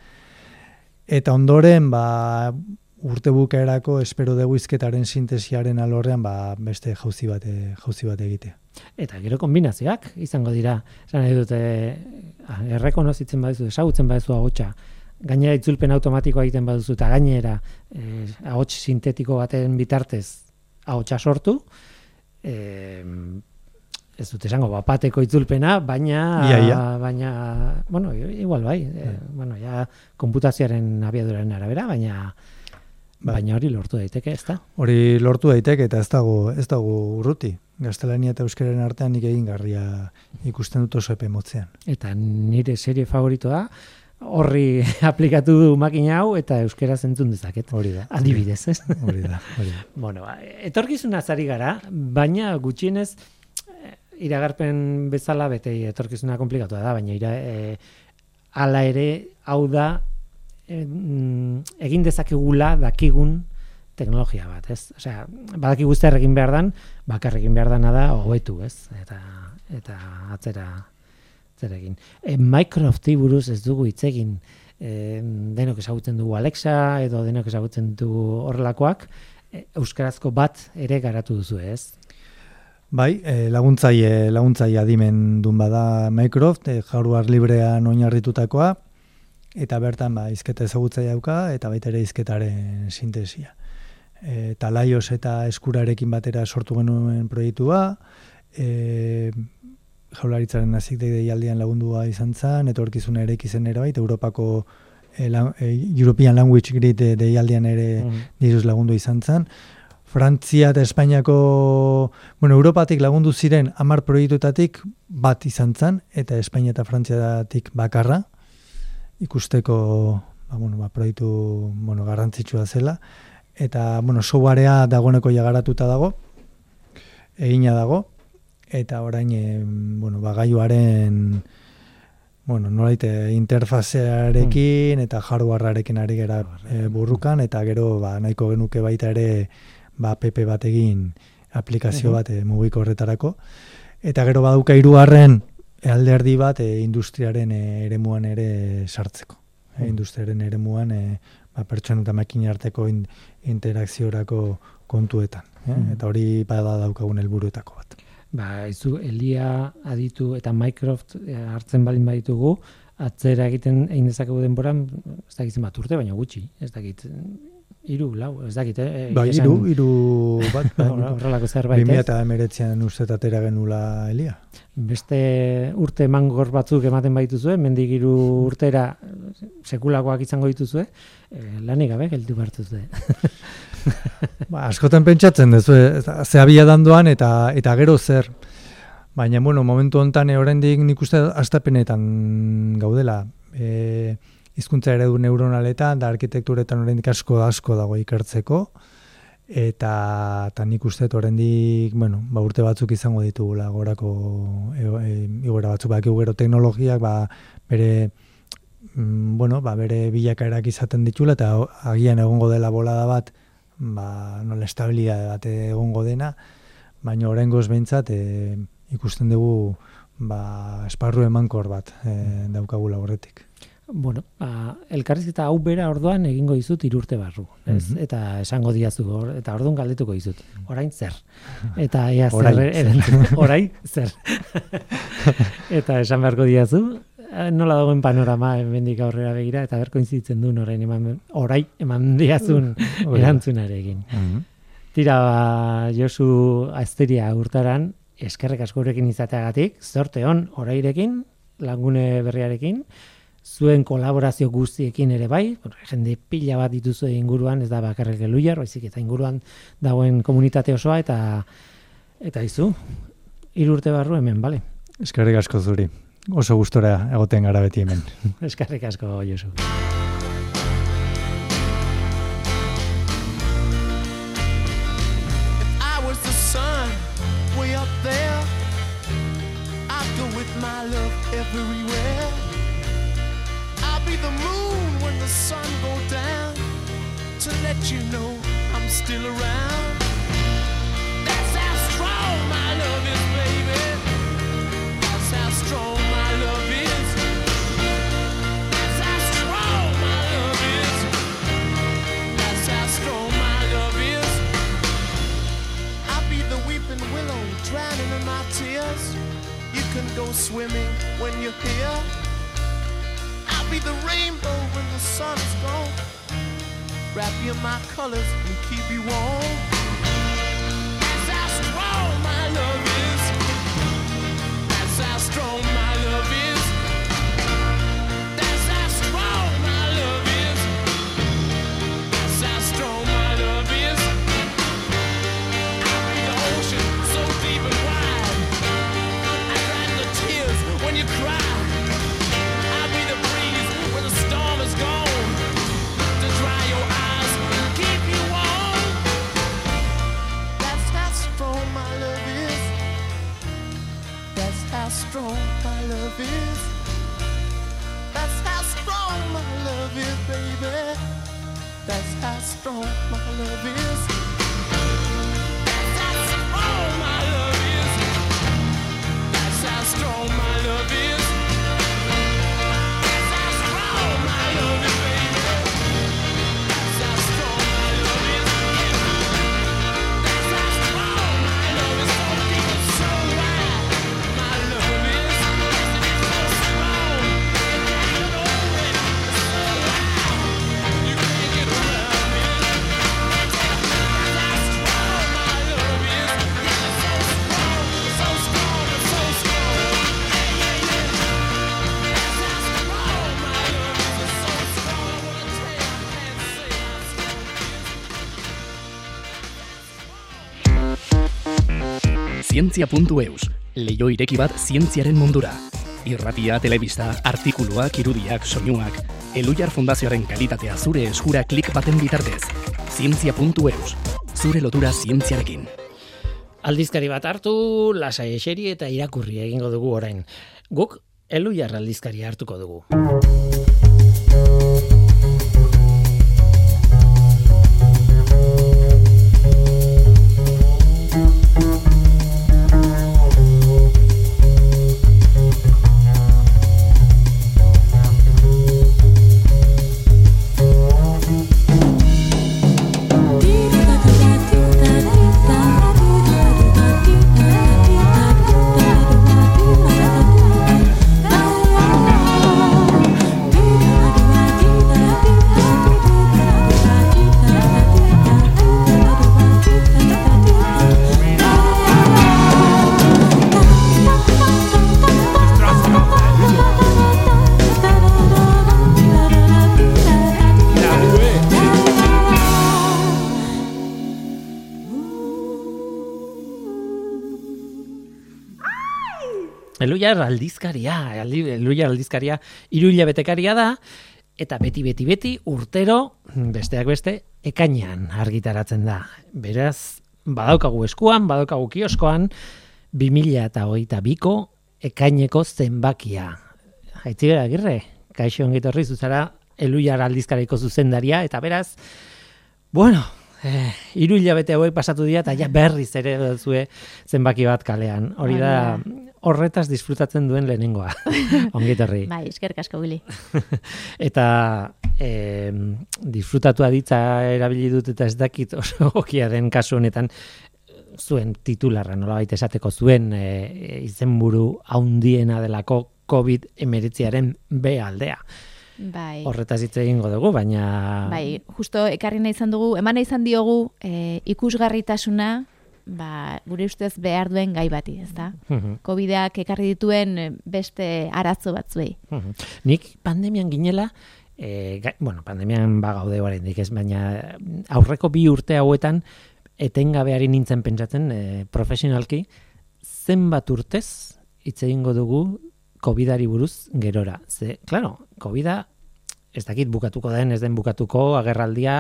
Eta ondoren, ba, urte bukaerako espero dugu izketaren sintesiaren alorrean ba, beste jauzi bat, e, jauzi bat egitea. Eta gero kombinazioak izango dira. Esan nahi dute, ah, errekonozitzen baduzu, esagutzen baduzu agotxa, gainera itzulpen automatikoa egiten baduzu, eta gainera eh, ahots sintetiko baten bitartez ahotsa sortu, eh, ez dut esango bapateko itzulpena, baina, baina, bueno, igual bai, eh, bueno, ja, komputazioaren abiaduraren arabera, baina, bai. baina hori lortu daiteke, ez da? Hori lortu daiteke, eta ez dago, ez dago urruti gaztelania eta euskaren artean nik egin garria ikusten dut oso epe motzean. Eta nire serie favorito da, horri aplikatu du makina hau eta euskera zentzun dezaket. Hori da. Adibidez, ez? Hori da, hori da. bueno, etorkizuna zari gara, baina gutxienez eh, iragarpen bezala bete etorkizuna komplikatua da, baina ira, e, ala ere hau da egin dezakegula dakigun teknologia bat, ez? Osea, badakigu zer egin behar dan, bakar egin behar dana da hobetu, ez? Eta eta atzera zer egin. E, Microsofti buruz ez dugu hitz egin e, denok ezagutzen dugu Alexa edo denok ezagutzen dugu horrelakoak, e, euskarazko bat ere garatu duzu, ez? Bai, e, laguntzaile, laguntzaile adimen dun bada Microsoft, e, hardware librean oinarritutakoa, eta bertan ba, izketa ezagutzaile dauka, eta baita ere izketaren sintesia. E, eta laios eta eskurarekin batera sortu genuen proiektua, e, jaularitzaren nazik deialdian lagundua izan zen, eta horkizuna ere ikizen ere baita, Europako e, la, e, European Language Grid deialdian ere mm. diruz lagundu izan zen. Frantzia eta Espainiako, bueno, Europatik lagundu ziren amar proiektuetatik bat izan zen, eta Espainia eta Frantziatik bakarra, ikusteko ba, bueno, ba, proiektu bueno, garrantzitsua zela, eta bueno, softwarea dagoeneko jagaratuta dago, egina dago, eta orain e, bueno, ba, gaiuaren bueno, nolaite interfazearekin mm. eta hardwarearekin ari gera e, burrukan eta gero ba, nahiko genuke baita ere ba, PP bat egin aplikazio bat e, mugiko horretarako eta gero baduka hirugarren alderdi bat e, industriaren e, eremuan ere sartzeko. E, industriaren eremuan e, ba, pertsona eta makina arteko interakziorako kontuetan e? eta hori bada daukagun helburuetako bat. Ba, izu, Elia aditu eta Microsoft hartzen balin baditugu, atzera egiten egin dezakegu denboran, ez dakit bat urte, baina gutxi, ez dakit, iru, lau, ez dakit, eh? Ba, iru, iru, bat, ba, horrelako zerbait, ez? eta emeretzean ustetatera genula Elia. Beste urte mangor batzuk ematen baituzue, mendik iru urtera sekulakoak izango dituzue, eh, lanik gabe, geltu bartuzue. ba, askotan pentsatzen duzu, ze abia dandoan eta eta gero zer. Baina, bueno, momentu hontan oraindik nik uste astapenetan gaudela. E, hizkuntza eredu neuronaletan da arkitekturetan oraindik asko asko dago ikertzeko. Eta ta nik uste oraindik, bueno, ba urte batzuk izango ditugula gorako e, e, igora batzuk. Bakigu gero teknologiak ba bere mm, bueno, ba bere bilakaerak izaten ditula eta agian egongo dela bolada bat ba, nola estabilidade bat egongo dena, baina oraingoz behintzat e, ikusten dugu ba, esparru emankor bat e, daukagula horretik. Bueno, ba, elkarrizketa hau bera orduan egingo dizut irurte barru, ez? Mhm. Eta esango diazu, or, eta orduan galdetuko dizut, orain zer? Eta ea zer, orain zer? eta esan beharko diazu, Eh, nola dagoen panorama hemendik aurrera begira eta berko inzitzen duen orain eman orai eman diazun erantzunarekin. Mhm. Tira ba, Josu Asteria urtaran eskerrek askorekin izateagatik, zorte on orairekin, lagune berriarekin, zuen kolaborazio guztiekin ere bai, jende pila bat dituzu inguruan, ez da bakarrik eluiar, baizik eta inguruan dagoen komunitate osoa eta eta izu, irurte barru hemen, bale? Eskerrik asko zuri oso gustora egoten gara beti hemen. Eskarrik asko, Josu. everywhere. Be the moon when the sun go down to let you know I'm still around. That's how strong my love is, baby. That's how strong. My love is. That's how strong my love is. That's how strong my love is. I'll be the weeping willow drowning in my tears. You can go swimming when you're here. Be the rainbow when the sun is gone. Wrap you in my colors and keep you warm. That's how strong my love is. That's how strong strong my love is. That's how strong my love is, baby. That's how strong my love is. Zientzia.eus, leio ireki bat zientziaren mundura. Irratia, telebista, artikuluak, irudiak, soinuak, Elujar Fundazioaren kalitatea zure eskura klik baten bitartez. Zientzia.eus, zure lotura zientziarekin. Aldizkari bat hartu, lasai eseri eta irakurri egingo dugu orain. Guk elujar aldizkari hartuko dugu. Elujar aldizkaria, aldi, elujar aldizkaria iruila betekaria da, eta beti, beti, beti urtero, besteak beste, ekainean argitaratzen da. Beraz, badaukagu eskuan, badaukagu kioskoan, 2000 eta hogeita biko ekaineko zenbakia. Aitzigera, agirre, kaixo ongitorri zuzara, elujar aldizkariko zuzendaria, eta beraz, bueno, eh, hiru hilabete hauek pasatu dira, eta ja berriz ere zue zenbaki bat kalean. Hori da, horretaz disfrutatzen duen lehenengoa. Ongitorri. Bai, eskerrik asko Willy. eta e, disfrutatu aditza erabili dut eta ez dakit oso gokia den kasu honetan zuen titularra nolabait esateko zuen e, izenburu haundiena delako COVID-19aren B aldea. Bai. Horretaz hitz egingo dugu, baina... Bai, justo ekarri nahi izan dugu, eman nahi izan diogu e, ikusgarritasuna ba, gure ustez behar duen gai bati, ezta? Mhm. Covidak ekarri dituen eh, beste arazo batzuei. Mhm. Nik pandemian ginela, e, ga, bueno, pandemian bagaude oraindik ez, baina aurreko bi urte hauetan etengabeari nintzen pentsatzen e, profesionalki zenbat urtez hitz egingo dugu COVIDari buruz gerora. Ze, claro, COVIDa ez dakit bukatuko den, ez den bukatuko, agerraldia,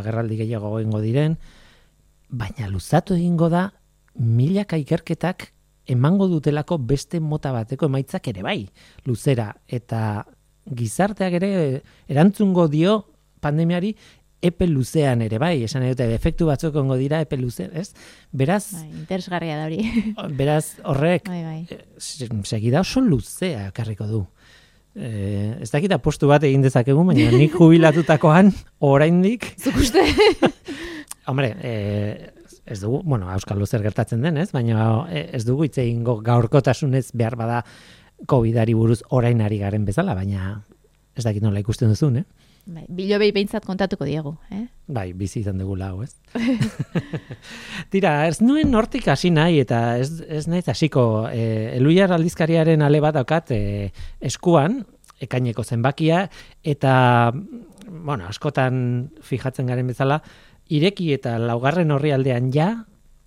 agerraldi gehiago egingo diren, baina luzatu egingo da milaka ikerketak emango dutelako beste mota bateko emaitzak ere bai, luzera, eta gizarteak ere erantzungo dio pandemiari epe luzean ere bai, esan edo efektu batzuk ongo dira epe luzean, ez? Beraz, Bai, interesgarria da hori. beraz horrek bai, bai. se- segida oso luzea ekarriko du. Eh, ez dakit apostu bat egin dezakegu, baina nik jubilatutakoan oraindik Zuk uste? Hombre, eh, ez dugu, bueno, Euskal Luzer gertatzen den, ez? Baina eh, ez dugu hitz egingo gaurkotasunez behar bada COVIDari buruz orain ari garen bezala, baina ez dakit nola ikusten duzun, eh? Bai, bilobei behintzat kontatuko diegu, eh? Bai, bizi izan dugu lau, ez? Tira, ez nuen hortik hasi nahi, eta ez, ez naiz hasiko e, eluiar aldizkariaren ale bat daukat e, eskuan, ekaineko zenbakia, eta, bueno, askotan fijatzen garen bezala, ireki eta laugarren horri aldean ja,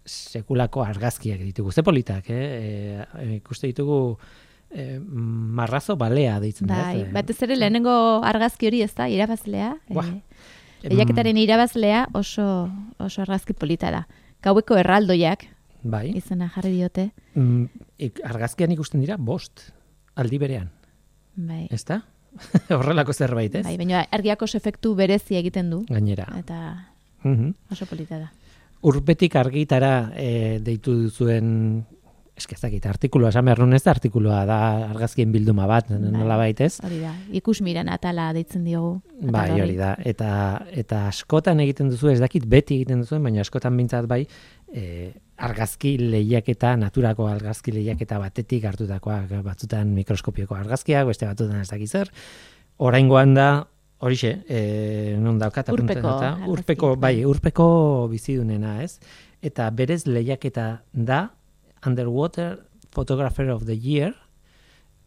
sekulako argazkiak ditugu. Ze politak, eh? E, e, ikuste ditugu e, marrazo balea deitzen da. Bai, ez? E, batez ere lehenengo argazki hori ez da, irabazlea. Buah. Eh, lehiaketaren irabazlea oso, oso argazki polita da. Gaueko erraldoiak, Bai. izena jarri diote. Mm, argazkian ikusten dira bost aldi berean, Bai. ezta? Horrelako zerbait, ez? Bai, baina argiako efektu berezi egiten du. Gainera. Eta Mhm. oso polita da. Urpetik argitara e, deitu duzuen eske ez dakit, artikulua esan behar nuen ez da artikulua da argazkien bilduma bat, nola baitez. Hori da. Ikus miran atala deitzen diogu. Bai, hori da. Eta, eta askotan egiten duzu, ez dakit beti egiten duzuen, baina askotan bintzat bai, e, argazki lehiaketa, naturako argazki lehiaketa batetik hartutakoak, batzutan mikroskopioko argazkiak, beste batzutan ez dakit zer. Oraingoan da, horixe, e, non daukat apuntzen Urpeko eta, urpeko, bai, bai. urpeko bizidunena, ez? Eta berez lehiaketa da, Underwater Photographer of the Year,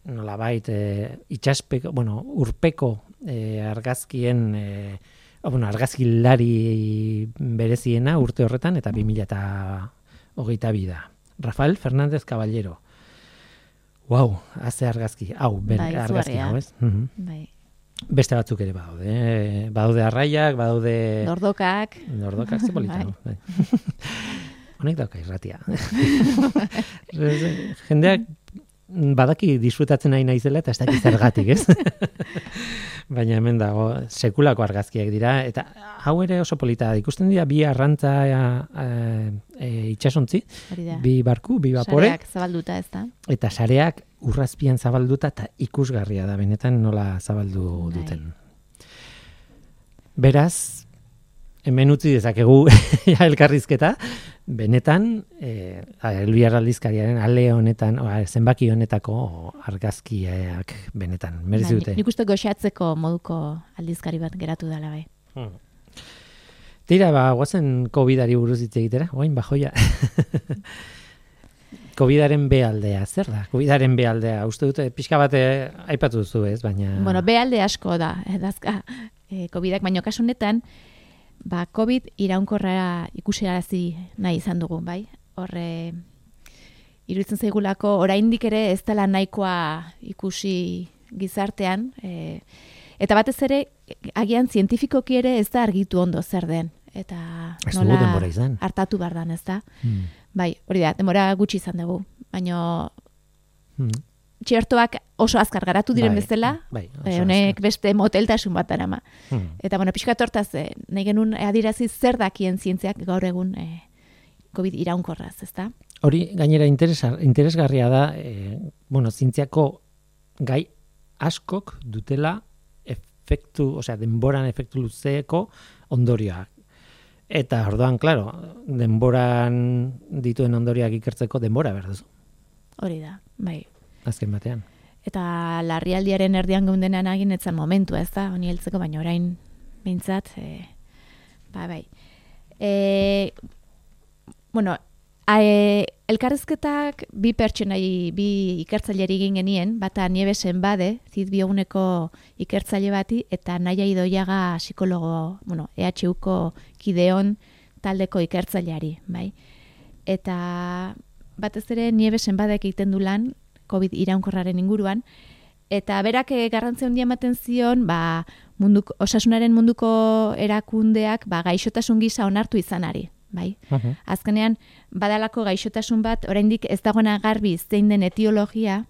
nolabait e, itxaspeko, bueno, urpeko e, argazkien e, bueno, argazkilari bereziena urte horretan eta 2022 da. Rafael Fernández Caballero. Wow, haze argazki. Hau, bere Bai, argazki hau, ez? Mhm. Bai. Beste batzuk ere badaude. Eh? Badaude arraiak, badaude... Dordokak. Nordokak ze polita. Bai. bai. Honek dauka irratia. Jendeak badaki disfrutatzen nahi naizela eta ez dakit zergatik, ez? Baina hemen dago sekulako argazkiak dira eta hau ere oso polita ikusten dira bi arrantza e, e, itsasontzi, bi barku, bi bapore Sareak zabalduta ez da. eta sareak urrazpian zabalduta eta ikusgarria da benetan nola zabaldu Bai. duten. Beraz, hemen utzi dezakegu elkarrizketa, benetan, e, Elbiar aldizkariaren ale honetan, oa, zenbaki honetako argazkiak benetan, merezi Bai, dute. Nik uste goxatzeko moduko aldizkari bat geratu dela bai. Tira, ba, guazen COVID-ari buruz hitz egitera, oain bajoia. COVIDaren bealdea, zer da? COVIDaren bealdea, uste dute, pixka bate aipatu duzu ez, baina... Bueno, bealde asko da, edazka, e, COVID-ak, baino kasu honetan, ba, COVID iraunkorra ikusarazi nahi izan dugu, bai? Horre, iruditzen zaigulako, oraindik ere ez dela nahikoa ikusi gizartean, e, eta batez ere, agian zientifikoki ere ez da argitu ondo zer den. Eta Ez nola denbora izan. hartatu behar dan, ez da? Hmm. Bai, hori da, denbora gutxi izan dugu. Baino Hmm. Txertoak oso azkar garatu diren Bai, bezala, bai, eh, honek beste moteltasun bat darama. Hmm. Eta bueno, pixka tortaz, eh, nahi genuen adirazi zer dakien zientziak gaur egun eh, COVID iraunkorraz, ezta? Hori gainera interesa, interesgarria da, e, bueno, zientziako gai askok dutela efektu, osea, denboran efektu luzeeko ondorioak. Eta orduan, claro, denboran dituen ondorioak ikertzeko denbora behar duzu, Hori da, bai. Azken batean. Eta larrialdiaren erdian geundenan agin etzan momentu, ez da, honi heltzeko, baina orain bintzat, e, ba, bai. E, bueno, a, e, elkarrezketak bi pertsonai, bi ikertzaileri egin genien, bata niebesen bade, zit bioguneko ikertzaile bati, eta naia idoiaga psikologo, bueno, EHUko kideon taldeko ikertzaileari, bai. Eta batez ere niebesen badek egiten du lan, COVID iraunkorraren inguruan, eta berak eh, garrantzia handia ematen zion, ba, munduko, osasunaren munduko erakundeak ba, gaixotasun gisa onartu izanari. Bai? Azkenean, badalako gaixotasun bat, oraindik ez dagoena garbi zein den etiologia,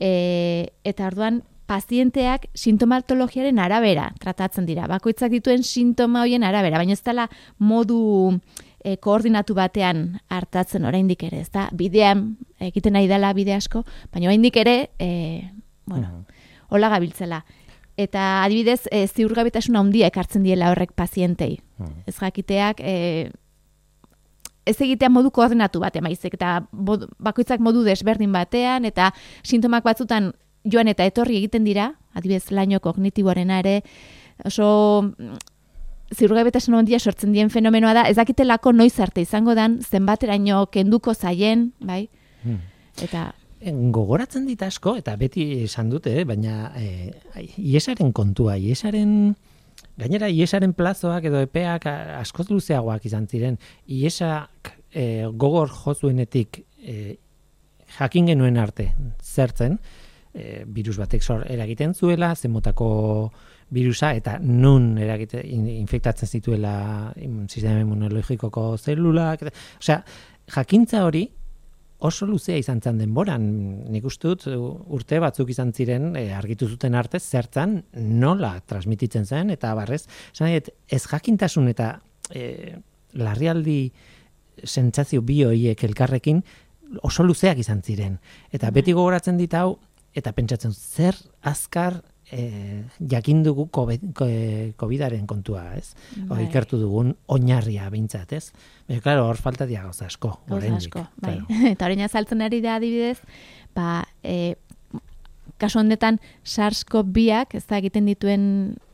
e, eta orduan, pazienteak sintomatologiaren arabera tratatzen dira. Bakoitzak dituen sintoma hoien arabera, baina ez dela modu e, koordinatu batean hartatzen oraindik ere, ez da? Bidean, egiten nahi dela bide asko, baina oraindik ere, e, bueno, hola gabiltzela. Eta adibidez, e, ziurgabetasuna handia ekartzen diela horrek pazientei. Ez jakiteak, e, ez egitea modu koordinatu batean baizik eta bod- bakoitzak modu desberdin batean eta sintomak batzutan joan eta etorri egiten dira, adibidez laino kognitiboarena ere oso mm, ziurgabetasun handia sortzen dien fenomenoa da, ez dakitelako noiz arte izango dan, zenbateraino kenduko zaien, bai? Hmm. Eta Gogoratzen dit asko, eta beti esan dute, eh, baina e, iesaren kontua, iesaren Gainera, iesaren plazoak edo epeak askoz luzeagoak izan ziren. Iesak e, gogor jozuenetik e, jakin genuen arte zertzen, e, virus batek sor eragiten zuela, zenmotako virusa eta nun eragite in- infektatzen zituela sistema immunologikoko zelulak, osea, jakintza hori oso luzea izan zen denboran, nik uste dut urte batzuk izan ziren e, argitu zuten arte zertzan nola transmititzen zen eta barrez, esan ez jakintasun eta e, larrialdi sentsazio bi horiek elkarrekin oso luzeak izan ziren. Eta beti gogoratzen dit hau, eta pentsatzen zer azkar e, jakin dugu COVID- ko- e, COVID-aren kontua, ez? O, Bai. ikertu dugun oinarria behintzat, ez? Baina, klaro, hor falta dia gauza asko. Gauza asko, bai. claro. Eta orain azaltzen ari da adibidez, ba, e, kasu honetan SARS-CoV-2ak, ez da egiten dituen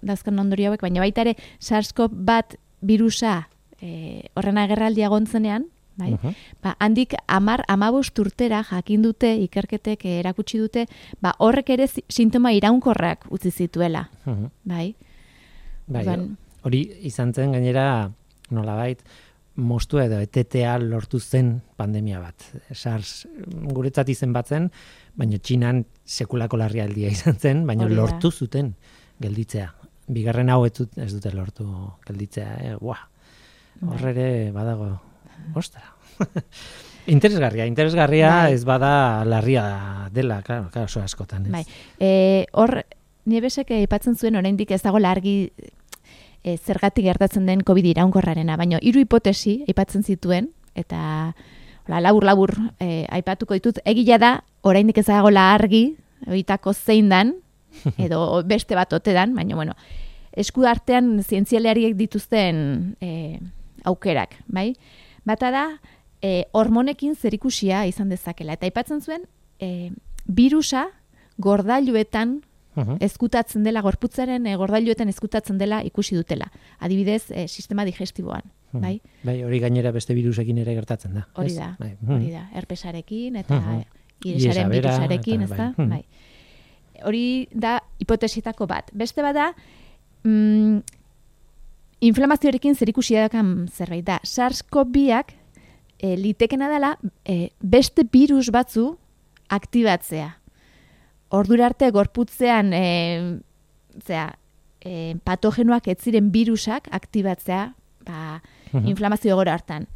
dauzkan ondorio hauek, baina baita ere SARS-CoV bat virusa e, horren agerraldia gontzenean, bai? Mhm. Ba, handik amar, amabost urtera jakin dute, ikerketek erakutsi dute, ba, horrek ere sintoma iraunkorrak utzi zituela, Mhm. bai? Bai, Orduan- hori izan zen gainera nolabait mostu edo etetea lortu zen pandemia bat. SARS guretzat izen batzen, baina Txinan sekulako larrialdia izan zen, baina Hori da. lortu zuten gelditzea. Bigarren hau ez, dut, ez dute lortu gelditzea, eh? Buah. Bai. Hor ere badago, ostra. interesgarria, interesgarria Bai. ez bada larria dela, claro, claro, oso askotan, ez? Bai. E, hor, Niebesek aipatzen zuen oraindik ez dago argi e, zergatik gertatzen den COVID iraunkorrarena, baina hiru hipotesi aipatzen zituen eta hola labur labur e, aipatuko ditut egia da oraindik ez dagoela argi horietako zein dan edo beste bat ote dan, baina bueno, esku artean zientzialariek dituzten e, aukerak, bai? Bata da, e, hormonekin zerikusia izan dezakela. Eta aipatzen zuen, e, virusa gordailuetan Mhm. ezkutatzen dela, gorputzaren e, gordailuetan ezkutatzen dela ikusi dutela. Adibidez, e, sistema digestiboan, Mhm. bai? Bai, hori gainera beste virusekin ere gertatzen da. Hori da, Bai. hori da, herpesarekin eta Iesa bera, virusarekin, ez da? bai. Hori da hipotesitako bat. Beste bada, mm, inflamazioarekin zerikusia dakan zerbait da. SARS-CoV-2ak e, litekena dela e, beste virus batzu aktibatzea. Ordura arte gorputzean e, zera, e, patogenoak ez ziren virusak aktibatzea ba, Mhm. inflamazio gora hartan.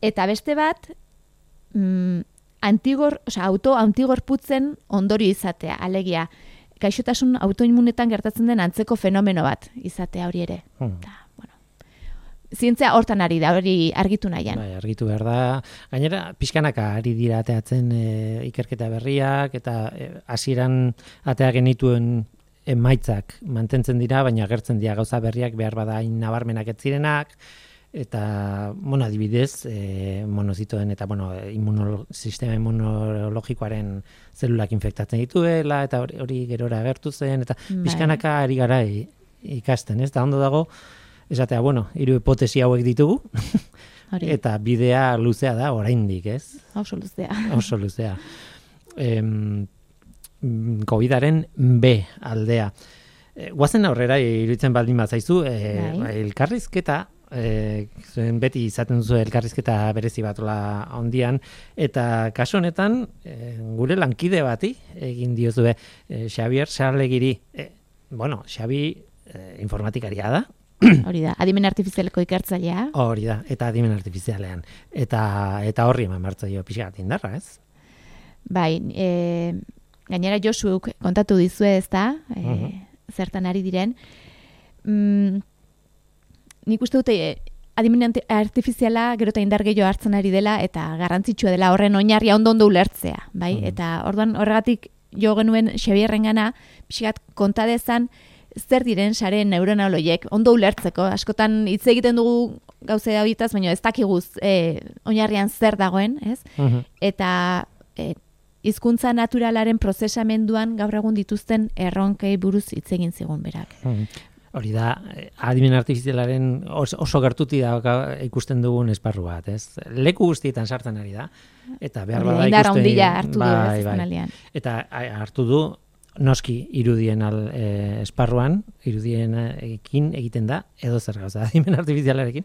Eta beste bat, mm, antigor, osea, auto antigorputzen ondorio izatea, alegia, gaixotasun autoimmunetan gertatzen den antzeko fenomeno bat izatea hori ere. Eta, bueno, zientzia hortan ari da, hori argitu nahian. Bai, argitu behar da. Gainera, pixkanaka ari dira ateatzen e, ikerketa berriak, eta e, hasieran atea genituen emaitzak mantentzen dira, baina agertzen dira gauza berriak behar bada hain nabarmenak ez zirenak, eta, bueno, adibidez, e, monozitoen eta, bueno, immunolo, sistema immunologikoaren zelulak infektatzen dituela, eta hori, hori gerora agertu zen, eta Bai. pixkanaka ari gara ikasten, ez? Da ondo dago, esatea, bueno, hiru hipotesi hauek ditugu, Hori, Eta bidea luzea da oraindik, ez? oso luzea. Oso luzea. Em, Covidaren B aldea. E, guazen aurrera iruditzen baldin bazaizu, e, Bai. elkarrizketa e, zuen beti izaten duzu elkarrizketa berezi bat ola ondian, eta kasu honetan e, gure lankide bati egin diozue e, Xavier Sarlegiri. E, bueno, Xabi e, informatikaria da, Hori da, adimen artifizialeko ikertzailea. Hori da, eta adimen artifizialean. Eta eta horri eman bertza dio pixka indarra, ez? Bai, e, gainera Josuk kontatu dizue ez da, e, Mhm. zertan ari diren. Mm, nik uste dute e, adimen artifiziala gero eta indar gehiago hartzen ari dela eta garrantzitsua dela horren oinarria ondo ondo ulertzea, bai? Mhm. Eta orduan horregatik jo genuen Xabierren gana, pixkat konta dezan, zer diren sare neuronaloiek ondo ulertzeko. Askotan hitz egiten dugu gauze horietaz, baina ez dakiguz e, oinarrian zer dagoen, ez? eta e, hizkuntza naturalaren prozesamenduan gaur egun dituzten erronkei buruz hitz egin zigun berak. Mhm. Hori da, eh, adimen artifizialaren oso, oso gertuti da ikusten dugun esparru bat, ez? Leku guztietan sartzen ari da, eta behar bada ikusten... handia hartu du bai, ez, bai. azkenaldian. Eta hartu du, noski irudien al, e, esparruan, irudienekin egiten da, edo zer gauza, adimen artifizialarekin,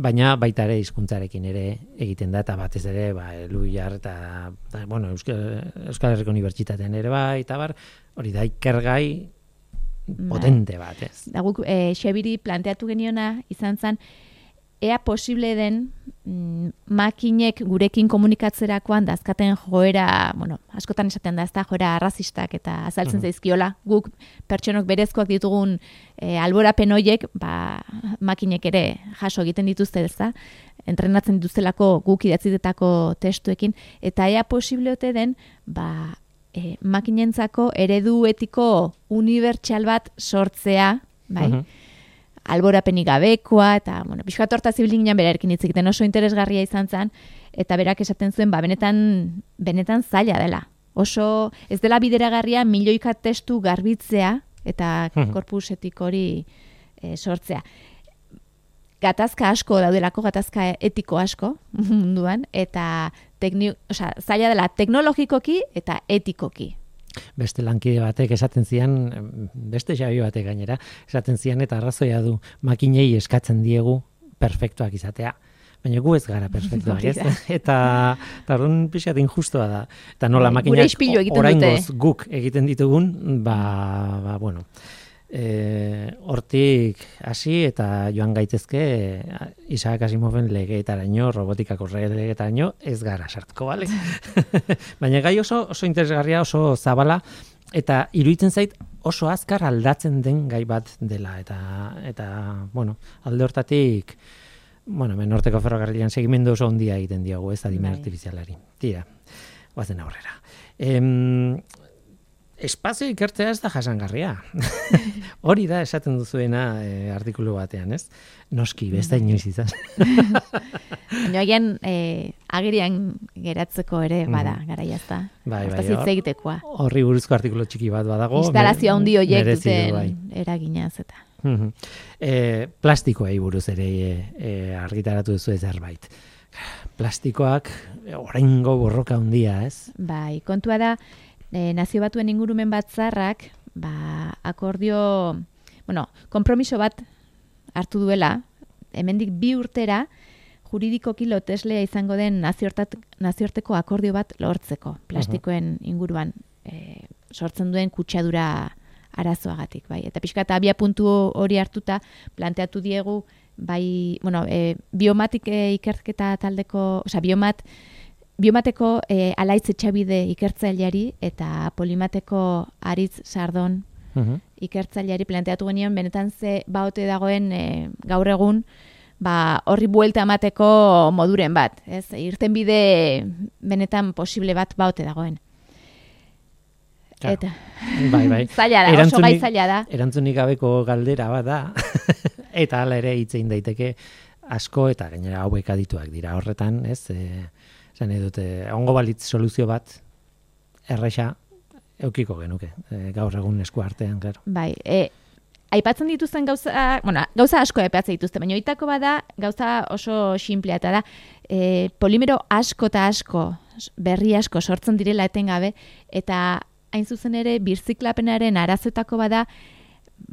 baina baita ere hizkuntzarekin ere egiten da eta batez ere ba Eluiar eta eta, bueno Euskal, Euskal Herriko Unibertsitatean ere bai eta bar hori da ikergai potente bat, ez? da guk e, Xebiri planteatu geniona izan zen ea posible den mm, makinek gurekin komunikatzerakoan dazkaten joera, bueno, askotan esaten da, ez da joera arrazistak eta azaltzen Mhm. zaizkiola, guk pertsonok berezkoak ditugun e, alborapen hoiek, ba, makinek ere jaso egiten dituzte, ez da, entrenatzen dituztelako guk idatzitetako testuekin, eta ea posible ote den, ba, e, makinentzako eredu etiko unibertsal bat sortzea, bai? Mhm. Alborapenik gabekoa, eta, bueno, pixka torta zibilin ginen berarekin hitz egiten oso interesgarria izan zen, eta berak esaten zuen, ba, benetan, benetan zaila dela. Oso, ez dela bideragarria milioika testu garbitzea, eta Mhm. korpusetik hori e, sortzea. Gatazka asko daudelako, gatazka etiko asko munduan, eta tekni, osea, zaila dela teknologikoki eta etikoki. Beste lankide batek esaten zian, beste xabi batek gainera, esaten zian eta arrazoia du makinei eskatzen diegu perfektuak izatea. Baina gu ez gara perfektuak, ez? Eta eta orduan pixkat injustua da. Eta nola Bai, makinak dute. guk egiten ditugun, ba, ba bueno, e, hortik hasi eta joan gaitezke e, Isaac Asimoven legeetaraino, robotikako legeetaraino, ez gara sartuko, bale? Baina gai oso, oso interesgarria, oso zabala, eta iruditzen zait oso azkar aldatzen den gai bat dela, eta, eta bueno, alde hortatik, bueno, hemen norteko ferrokarrilean segimendu oso ondia egiten diogu, ez adimen Bai. artifizialari. Tira, guazen aurrera. Em, espazio ikertzea ez da jasangarria. Hori da esaten duzuena e, artikulu batean, ez? Noski, besta Bai. inoiz izan. Agian e, agerian geratzeko ere bada, Mhm. garaia ez da. Bai, bai, hitz egitekoa. Horri buruzko artikulu txiki bat badago. Instalazio handi du, duten bai. eraginaz eta. Mhm. E, plastikoei buruz ere e, argitaratu duzu zerbait. Plastikoak oraingo borroka handia, ez? Bai, kontua da, e, nazio batuen ingurumen batzarrak, ba, akordio, bueno, kompromiso bat hartu duela, hemendik bi urtera, juridikoki loteslea izango den nazioartat, nazioarteko akordio bat lortzeko, plastikoen inguruan. E, sortzen duen kutsadura arazoagatik, bai. Eta pixka eta abia puntu hori hartuta planteatu diegu, bai, bueno, e, biomatik e, ikerketa taldeko, osea, biomat, biomateko e, alaitz etxabide ikertzaileari eta polimateko aritz sardon Mhm. ikertzaileari planteatu genion benetan ze baote dagoen e, gaur egun ba, horri buelta emateko moduren bat, ez? Irten bide benetan posible bat baote dagoen. Claro. Eta Bai, bai. zaila da, oso gai zaila da. Erantzunik gabeko galdera bat da. eta hala ere hitzein daiteke asko eta gainera hauek adituak dira horretan, ez? E, Zan dute, ongo balitz soluzio bat erresa eukiko genuke, e, gaur egun esku artean, claro. Bai, e, aipatzen dituzten gauza, bueno, gauza asko aipatzen dituzte, baina oitako bada gauza oso simplea eta da e, polimero asko eta asko, berri asko sortzen direla etengabe, eta hain zuzen ere birziklapenaren arazoetako bada,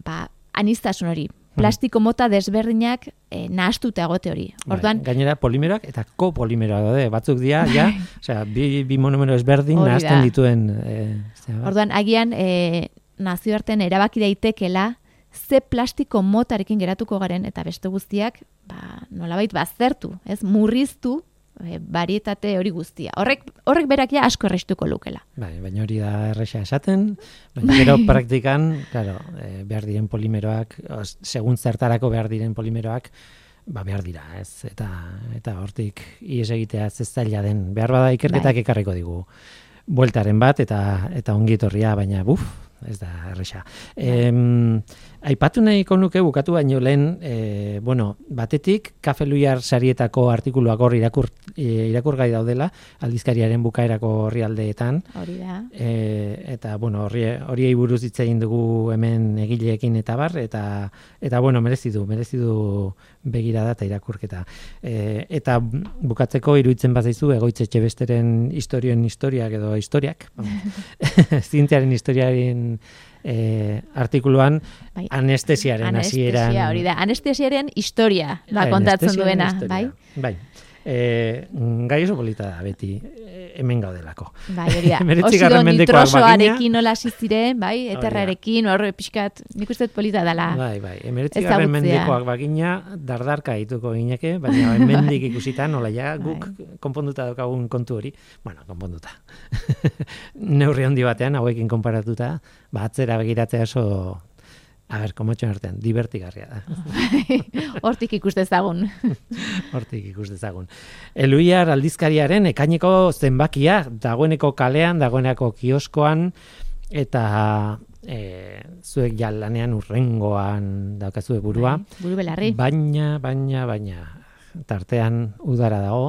ba, anistasun hori, plastiko mota desberdinak e, nahastuta egote hori. Orduan, Bai, gainera polimeroak eta kopolimeroak daude, batzuk dira, ja, osea, bi, bi monomero ezberdin da. dituen. E, zera, Orduan, agian e, nazioartean erabaki daitekela ze plastiko motarekin geratuko garen eta beste guztiak ba, nolabait baztertu, ez murriztu e, barietate hori guztia. Horrek, horrek berak ja asko errestuko lukela. Bai, baina hori da erresa esaten, baina gero praktikan, claro, eh, behar diren polimeroak, os, segun zertarako behar diren polimeroak, ba behar dira, ez? Eta eta hortik ies egitea ez zaila den. Behar bada ikerketak Bai. ekarriko digu. Bueltaren bat eta eta ongitorria, baina buf, ez da erresa. Em, aipatu nahiko nuke bukatu baino lehen, e, bueno, batetik Kafe Luiar sarietako artikuluak hor irakur, e, irakurgai daudela, aldizkariaren bukaerako orrialdeetan, Hori da. E, eta bueno, horiei buruz hitz egin dugu hemen egileekin eta bar eta eta bueno, merezi du, merezi du begirada eta irakurketa. E, eta bukatzeko iruditzen bazaizu egoitze besteren historioen historiak edo historiak, zientziaren historiaren e, artikuluan Bai. anestesiaren hasieran. Anestesia, hori da. Anestesiaren historia da kontatzen Anestesiaren duena, historia. bai? Bai. E, gai oso polita da beti e, hemen gaudelako. Bai, hori da. Hemeretzigarren Oxido mendekoak nitrosoarekin nola ziren, bai, eterrarekin, hor pixkat, nik uste polita dela. Bai, bai. Emeretzigarren Ezagutzea. mendekoak bagina dardarka dituko gineke, baina hemendik ikusita nola ja guk Bai. konponduta daukagun kontu hori. Bueno, konponduta. Neurri handi batean hauekin konparatuta, ba atzera begiratzea oso A ber, komotxon artean, divertigarria da. Hortik ikus dezagun. Hortik ikus dezagun. Eluiar aldizkariaren ekaineko zenbakia dagoeneko kalean, dagoeneko kioskoan eta e, zuek ja lanean urrengoan daukazue burua. Bai, buru belarri. Baina, baina, baina, tartean udara dago,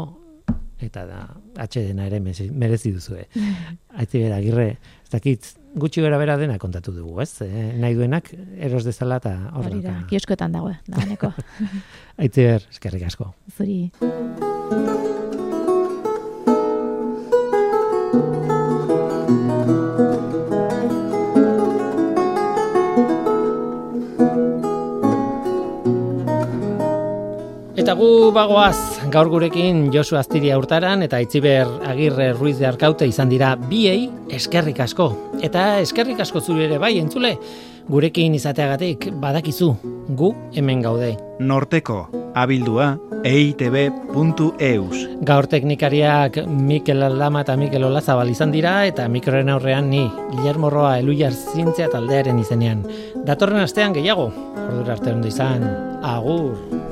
eta da, atxedena ere mezi- merezi duzue. Aitziber agirre, ez dakit, gutxi gara bera dena kontatu dugu, ez? E, nahi duenak, eros dezala eta hor Hori da, dauka. kioskotan dago, dagoeneko. Aitziber, eskerrik asko. Zuri. Eta gu bagoaz, gaur gurekin Josu Astiria urtaran eta Itziber Agirre Ruiz de Arkaute izan dira biei eskerrik asko. Eta eskerrik asko zure ere bai, entzule, gurekin izateagatik badakizu, gu hemen gaude. Norteko, abildua, eitb.eus. Gaur teknikariak Mikel Aldama eta Mikel Olazabal izan dira eta mikroren aurrean ni, Guillermo Roa Eluiar Zientzia taldearen izenean. Datorren astean gehiago, ordura arte ondo izan, agur!